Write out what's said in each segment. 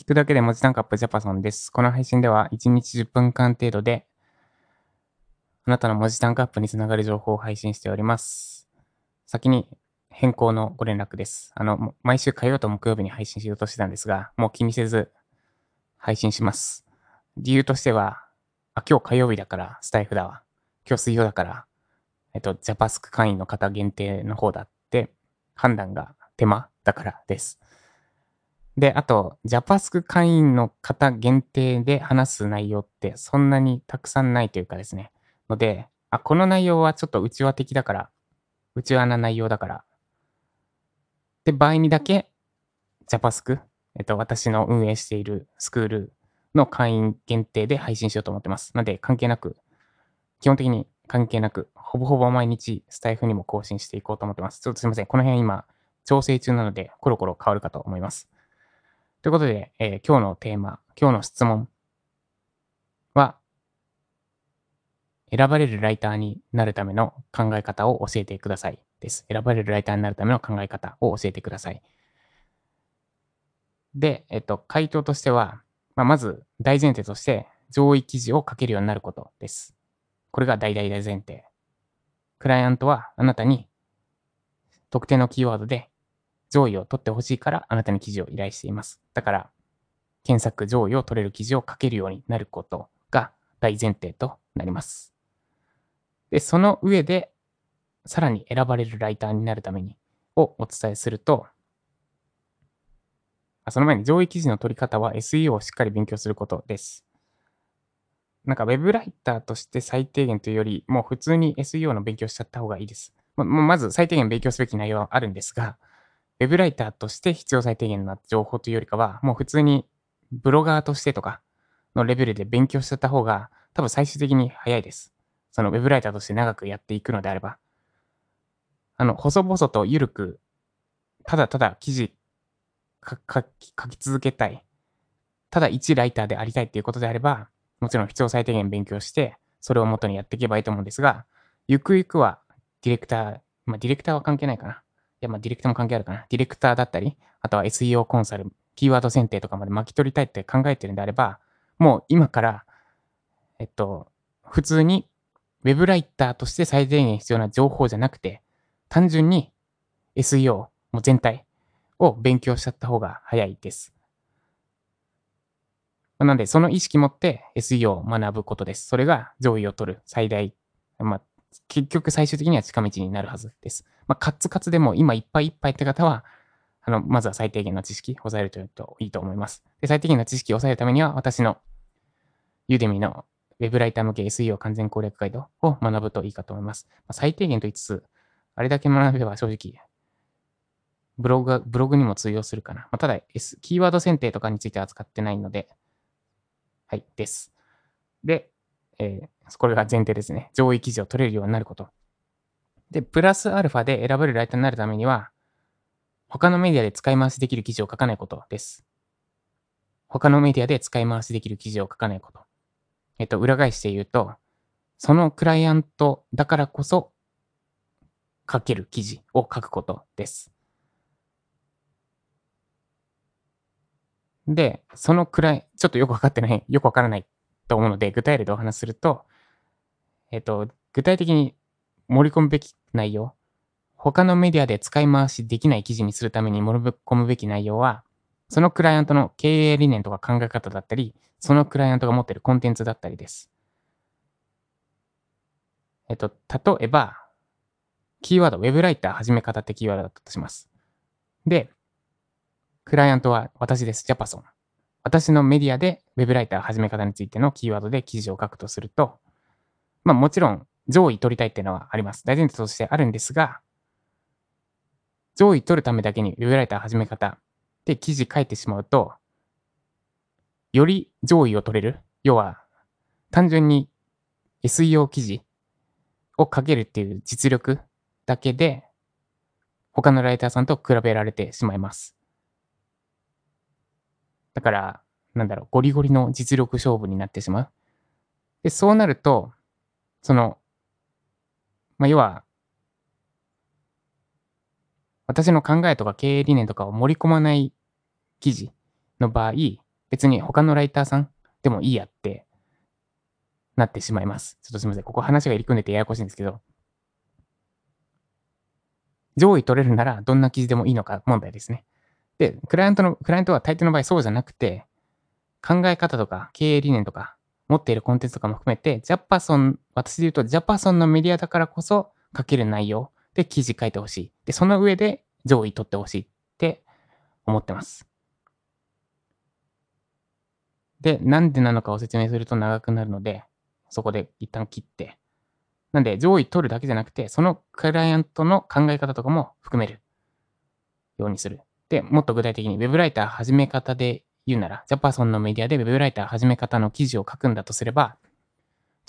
聞くだけで文字単価アップジャパソンです。この配信では1日10分間程度であなたの文字単価アップにつながる情報を配信しております。先に変更のご連絡です。あの、毎週火曜と木曜日に配信しようとしてたんですが、もう気にせず配信します。理由としては、あ、今日火曜日だからスタイフだわ。今日水曜だから、えっと、ジャパスク会員の方限定の方だって判断が手間だからです。で、あと、ジャパスク会員の方限定で話す内容ってそんなにたくさんないというかですね。ので、あ、この内容はちょっと内輪的だから、内輪な内容だから。で、場合にだけ、ジャパスク、えっと、私の運営しているスクールの会員限定で配信しようと思ってます。なので、関係なく、基本的に関係なく、ほぼほぼ毎日スタイフにも更新していこうと思ってます。ちょっとすいません。この辺今、調整中なので、コロコロ変わるかと思います。ということで、えー今日のテーマ、今日の質問は、選ばれるライターになるための考え方を教えてくださいです。選ばれるライターになるための考え方を教えてください。で、えっと、回答としては、まあ、まず大前提として上位記事を書けるようになることです。これが大大大前提。クライアントはあなたに特定のキーワードで上位を取ってほしいからあなたに記事を依頼しています。だから、検索上位を取れる記事を書けるようになることが大前提となります。で、その上で、さらに選ばれるライターになるためにをお伝えすると、その前に上位記事の取り方は SEO をしっかり勉強することです。なんか Web ライターとして最低限というより、もう普通に SEO の勉強しちゃった方がいいです。ままず最低限勉強すべき内容はあるんですが、ウェブライターとして必要最低限な情報というよりかは、もう普通にブロガーとしてとかのレベルで勉強しちゃった方が、多分最終的に早いです。そのウェブライターとして長くやっていくのであれば。あの、細々と緩く、ただただ記事書き書き続けたい。ただ一ライターでありたいっていうことであれば、もちろん必要最低限勉強して、それを元にやっていけばいいと思うんですが、ゆくゆくはディレクター、まあディレクターは関係ないかな。いや、まあディレクターも関係あるかな。ディレクターだったり、あとは SEO コンサル、キーワード選定とかまで巻き取りたいって考えてるんであれば、もう今から、えっと、普通に Web ライターとして最低限必要な情報じゃなくて、単純に SEO も全体を勉強しちゃった方が早いです。なので、その意識持って SEO を学ぶことです。それが上位を取る最大、まあ、結局最終的には近道になるはずです。まあ、カツカツでも今いっぱいいっぱいって方は、あの、まずは最低限の知識を抑えるとといいと思います。で、最低限の知識を抑えるためには、私のユーデミの Web ライター向け SEO 完全攻略ガイドを学ぶといいかと思います。まあ、最低限と言いつつ、あれだけ学べば正直、ブログ、ブログにも通用するかな。まあ、ただ、S、キーワード選定とかについては扱ってないので、はい、です。で、えーこれが前提ですね。上位記事を取れるようになること。で、プラスアルファで選ばれるライターになるためには、他のメディアで使い回しできる記事を書かないことです。他のメディアで使い回しできる記事を書かないこと。えっと、裏返して言うと、そのクライアントだからこそ書ける記事を書くことです。で、そのくらい、ちょっとよくわかってない、よくわからないと思うので、具体例でお話しすると、えっと、具体的に盛り込むべき内容、他のメディアで使い回しできない記事にするために盛り込むべき内容は、そのクライアントの経営理念とか考え方だったり、そのクライアントが持っているコンテンツだったりです。えっと、例えば、キーワード、ウェブライター始め方ってキーワードだったとします。で、クライアントは私です。ジャパソン。私のメディアでウェブライター始め方についてのキーワードで記事を書くとすると、まあもちろん上位取りたいっていうのはあります。大前提としてあるんですが、上位取るためだけにウェブライター始め方で記事書いてしまうと、より上位を取れる。要は、単純に SEO 記事を書けるっていう実力だけで、他のライターさんと比べられてしまいます。だから、なんだろう、ゴリゴリの実力勝負になってしまう。で、そうなると、その、まあ、要は、私の考えとか経営理念とかを盛り込まない記事の場合、別に他のライターさんでもいいやってなってしまいます。ちょっとすみません。ここ話が入り組んでてややこしいんですけど、上位取れるならどんな記事でもいいのか問題ですね。で、クライアントの、クライアントは大抵の場合そうじゃなくて、考え方とか経営理念とか持っているコンテンツとかも含めて、ジャパソン、私で言うとジャパソンのメディアだからこそ書ける内容で記事書いてほしい。で、その上で上位取ってほしいって思ってます。で、なんでなのかを説明すると長くなるので、そこで一旦切って。なんで、上位取るだけじゃなくて、そのクライアントの考え方とかも含めるようにする。で、もっと具体的に Web ライター始め方で言うなら、ジャパソンのメディアで Web ライター始め方の記事を書くんだとすれば、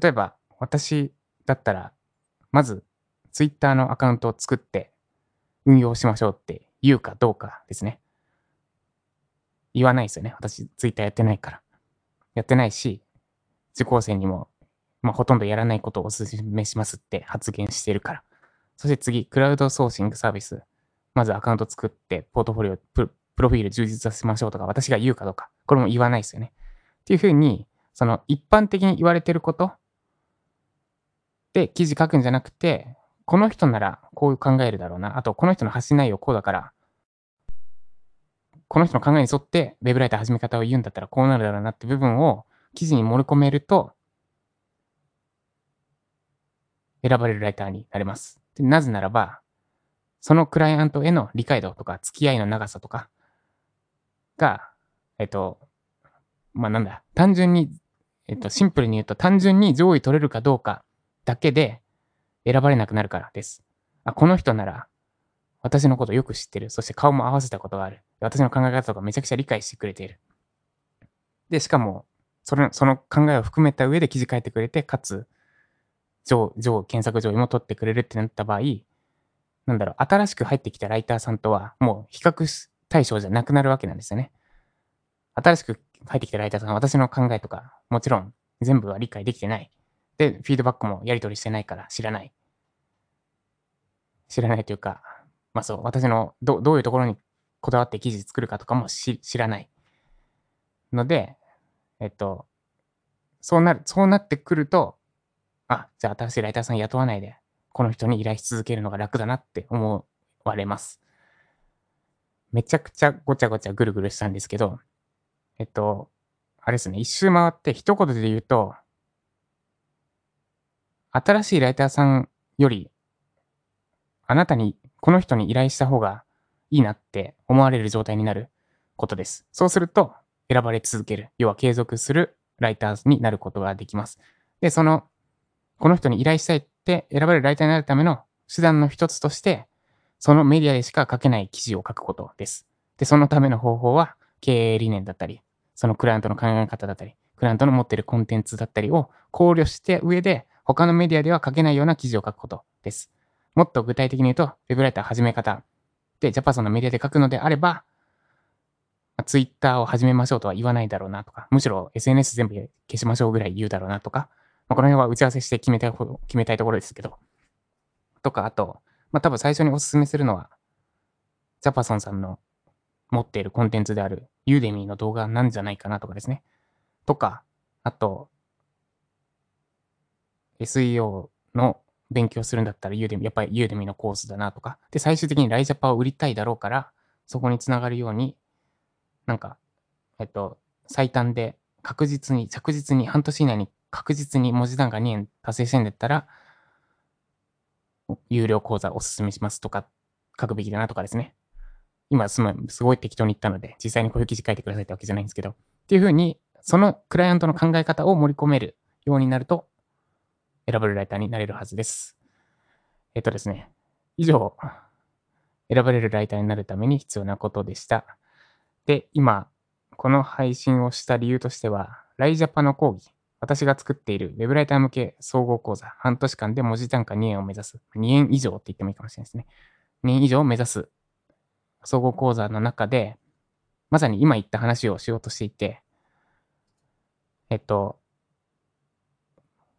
例えば私だったら、まず Twitter のアカウントを作って運用しましょうって言うかどうかですね。言わないですよね。私 Twitter やってないから。やってないし、受講生にも、まあ、ほとんどやらないことをお勧めしますって発言してるから。そして次、クラウドソーシングサービス。まずアカウント作って、ポートフォリオ、プロフィール充実させましょうとか、私が言うかどうか。これも言わないですよね。っていうふうに、その一般的に言われてることで記事書くんじゃなくて、この人ならこう考えるだろうな。あと、この人の発信内容こうだから、この人の考えに沿って、ウェブライター始め方を言うんだったらこうなるだろうなって部分を記事に盛り込めると、選ばれるライターになれます。なぜならば、そのクライアントへの理解度とか付き合いの長さとかが、えっと、まあ、なんだ、単純に、えっと、シンプルに言うと単純に上位取れるかどうかだけで選ばれなくなるからです。あ、この人なら私のことよく知ってる。そして顔も合わせたことがある。私の考え方とかめちゃくちゃ理解してくれている。で、しかも、それその考えを含めた上で記事書いてくれて、かつ、上、上、検索上位も取ってくれるってなった場合、なんだろう、新しく入ってきたライターさんとは、もう比較し対象じゃなくなるわけなんですよね。新しく入ってきたライターさんは私の考えとか、もちろん全部は理解できてない。で、フィードバックもやり取りしてないから知らない。知らないというか、まあそう、私のどどういうところにこだわって記事作るかとかも知らない。ので、えっと、そうなる、そうなってくると、あ、じゃあ新しいライターさん雇わないで、この人に依頼し続けるのが楽だなって思われます。めちゃくちゃごちゃごちゃぐるぐるしたんですけど、えっと、あれですね、一周回って一言で言うと、新しいライターさんより、あなたにこの人に依頼した方がいいなって思われる状態になることです。そうすると、選ばれ続ける、要は継続するライターになることができます。で、その、この人に依頼したいって選ばれるライターになるための手段の一つとして、そのメディアでしか書けない記事を書くことです。で、そのための方法は、経営理念だったり、そのクライアントの考え方だったり、クライアントの持っているコンテンツだったりを考慮して上で、他のメディアでは書けないような記事を書くことです。もっと具体的に言うと、ウェブライター始め方で、ジャパソンのメディアで書くのであれば、ツイッターを始めましょうとは言わないだろうなとか、むしろ SNS 全部消しましょうぐらい言うだろうなとか、まあ、この辺は打ち合わせして決めた決めたいところですけど、とか、あと、まあ、多分最初にお勧めするのは、ジャパソンさんの持っているコンテンツであるユーデミーの動画なんじゃないかなとかですね。とか、あと、SEO の勉強するんだったらユーデミ、やっぱりユーデミのコースだなとか。で、最終的にライジャパを売りたいだろうから、そこにつながるように、なんか、えっと、最短で確実に、着実に、半年以内に確実に文字単価2円達成してんだったら、有料講座おすすめしますとか書くべきだなとかですね。今すごい適当に言ったので、実際にこういう記事書いてくださいってわけじゃないんですけど、っていうふうに、そのクライアントの考え方を盛り込めるようになると、選ばれるライターになれるはずです。えっとですね、以上、選ばれるライターになるために必要なことでした。で、今、この配信をした理由としては、ライジャパの講義、私が作っている Web ライター向け総合講座、半年間で文字単価2円を目指す。2円以上って言ってもいいかもしれないですね。2円以上を目指す総合講座の中で、まさに今言った話をしようとしていて、えっと、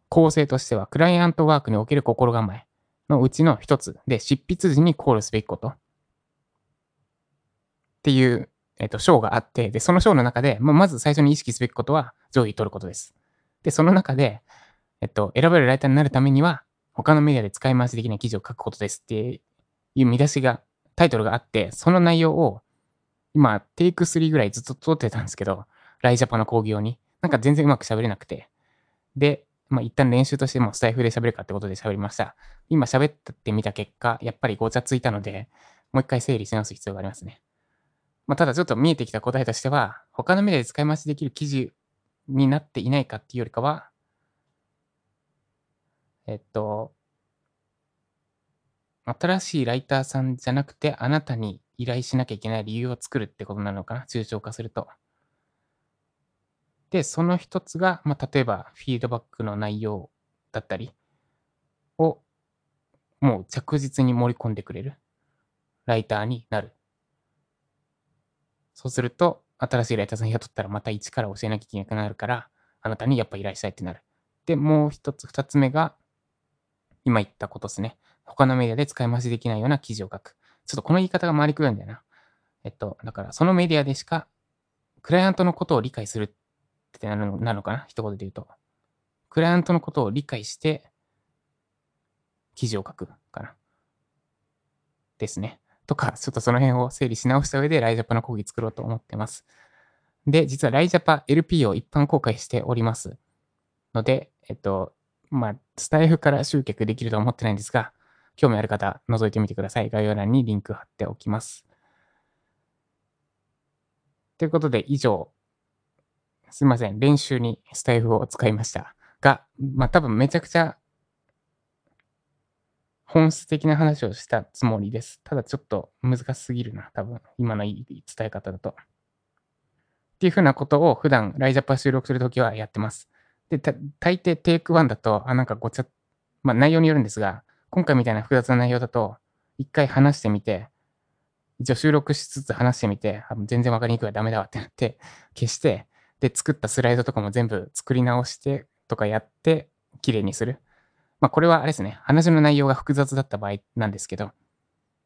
構成としては、クライアントワークにおける心構えのうちの一つで、執筆時に考慮すべきことっていうえっと、章があって、で、その章の中で、まあ、まず最初に意識すべきことは上位取ることです。で、その中で、えっと、選ばれるライターになるためには、他のメディアで使い回しできない記事を書くことですっていう見出しが、タイトルがあって、その内容を、今、テイク3ぐらいずっと撮ってたんですけど、ライジャパの講義用に。なんか全然うまく喋れなくて。で、まあ、一旦練習としてもスタイフで喋るかってことで喋りました。今喋ってみた結果、やっぱりごちゃついたので、もう一回整理し直す必要がありますね。まあ、ただちょっと見えてきた答えとしては、他のメディアで使い回しできる記事になっていないかっていうよりかは、えっと、新しいライターさんじゃなくて、あなたに依頼しなきゃいけない理由を作るってことなのかな、抽象化すると。で、その一つが、まあ、例えば、フィードバックの内容だったりを、もう着実に盛り込んでくれるライターになる。そうすると、新しいライターさん雇ったらまた一から教えなきゃいけなくなるから、あなたにやっぱ依頼したいってなる。で、もう一つ、二つ目が、今言ったことですね。他のメディアで使い回しできないような記事を書く。ちょっとこの言い方が回りくどいんだよな。えっと、だからそのメディアでしか、クライアントのことを理解するってなるのなのかな？一言で言うと。クライアントのことを理解して、記事を書くかな。ですね。とか、ちょっとその辺を整理し直した上で、ライジャパの講義作ろうと思ってます。で、実はライジャパ LP を一般公開しております。ので、えっと、まあ、スタイフから集客できると思ってないんですが、興味ある方、覗いてみてください。概要欄にリンク貼っておきます。ということで、以上、すいません。練習にスタイフを使いました。が、まあ、多分めちゃくちゃ本質的な話をしたつもりです。ただちょっと難しすぎるな。多分、今のいい伝え方だと。っていうふうなことを普段、ライジャパ収録するときはやってます。で、大抵テイク1だと、あ、なんかごちゃ、まあ内容によるんですが、今回みたいな複雑な内容だと、一回話してみて、一応収録しつつ話してみて、あ全然わかりにくいからダメだわってなって、消して、で、作ったスライドとかも全部作り直してとかやって、綺麗にする。まあこれはあれですね、話の内容が複雑だった場合なんですけど、っ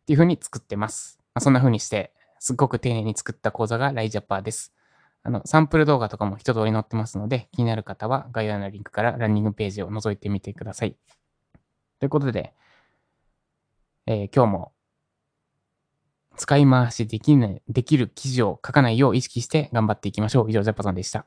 ていう風に作ってます。まあ、そんな風にして、すっごく丁寧に作った講座がライジャパーです。あの、サンプル動画とかも一通り載ってますので、気になる方は概要欄のリンクからランニングページを覗いてみてください。ということで、えー、今日も使い回しできない、できる記事を書かないよう意識して頑張っていきましょう。以上、ジャパさんでした。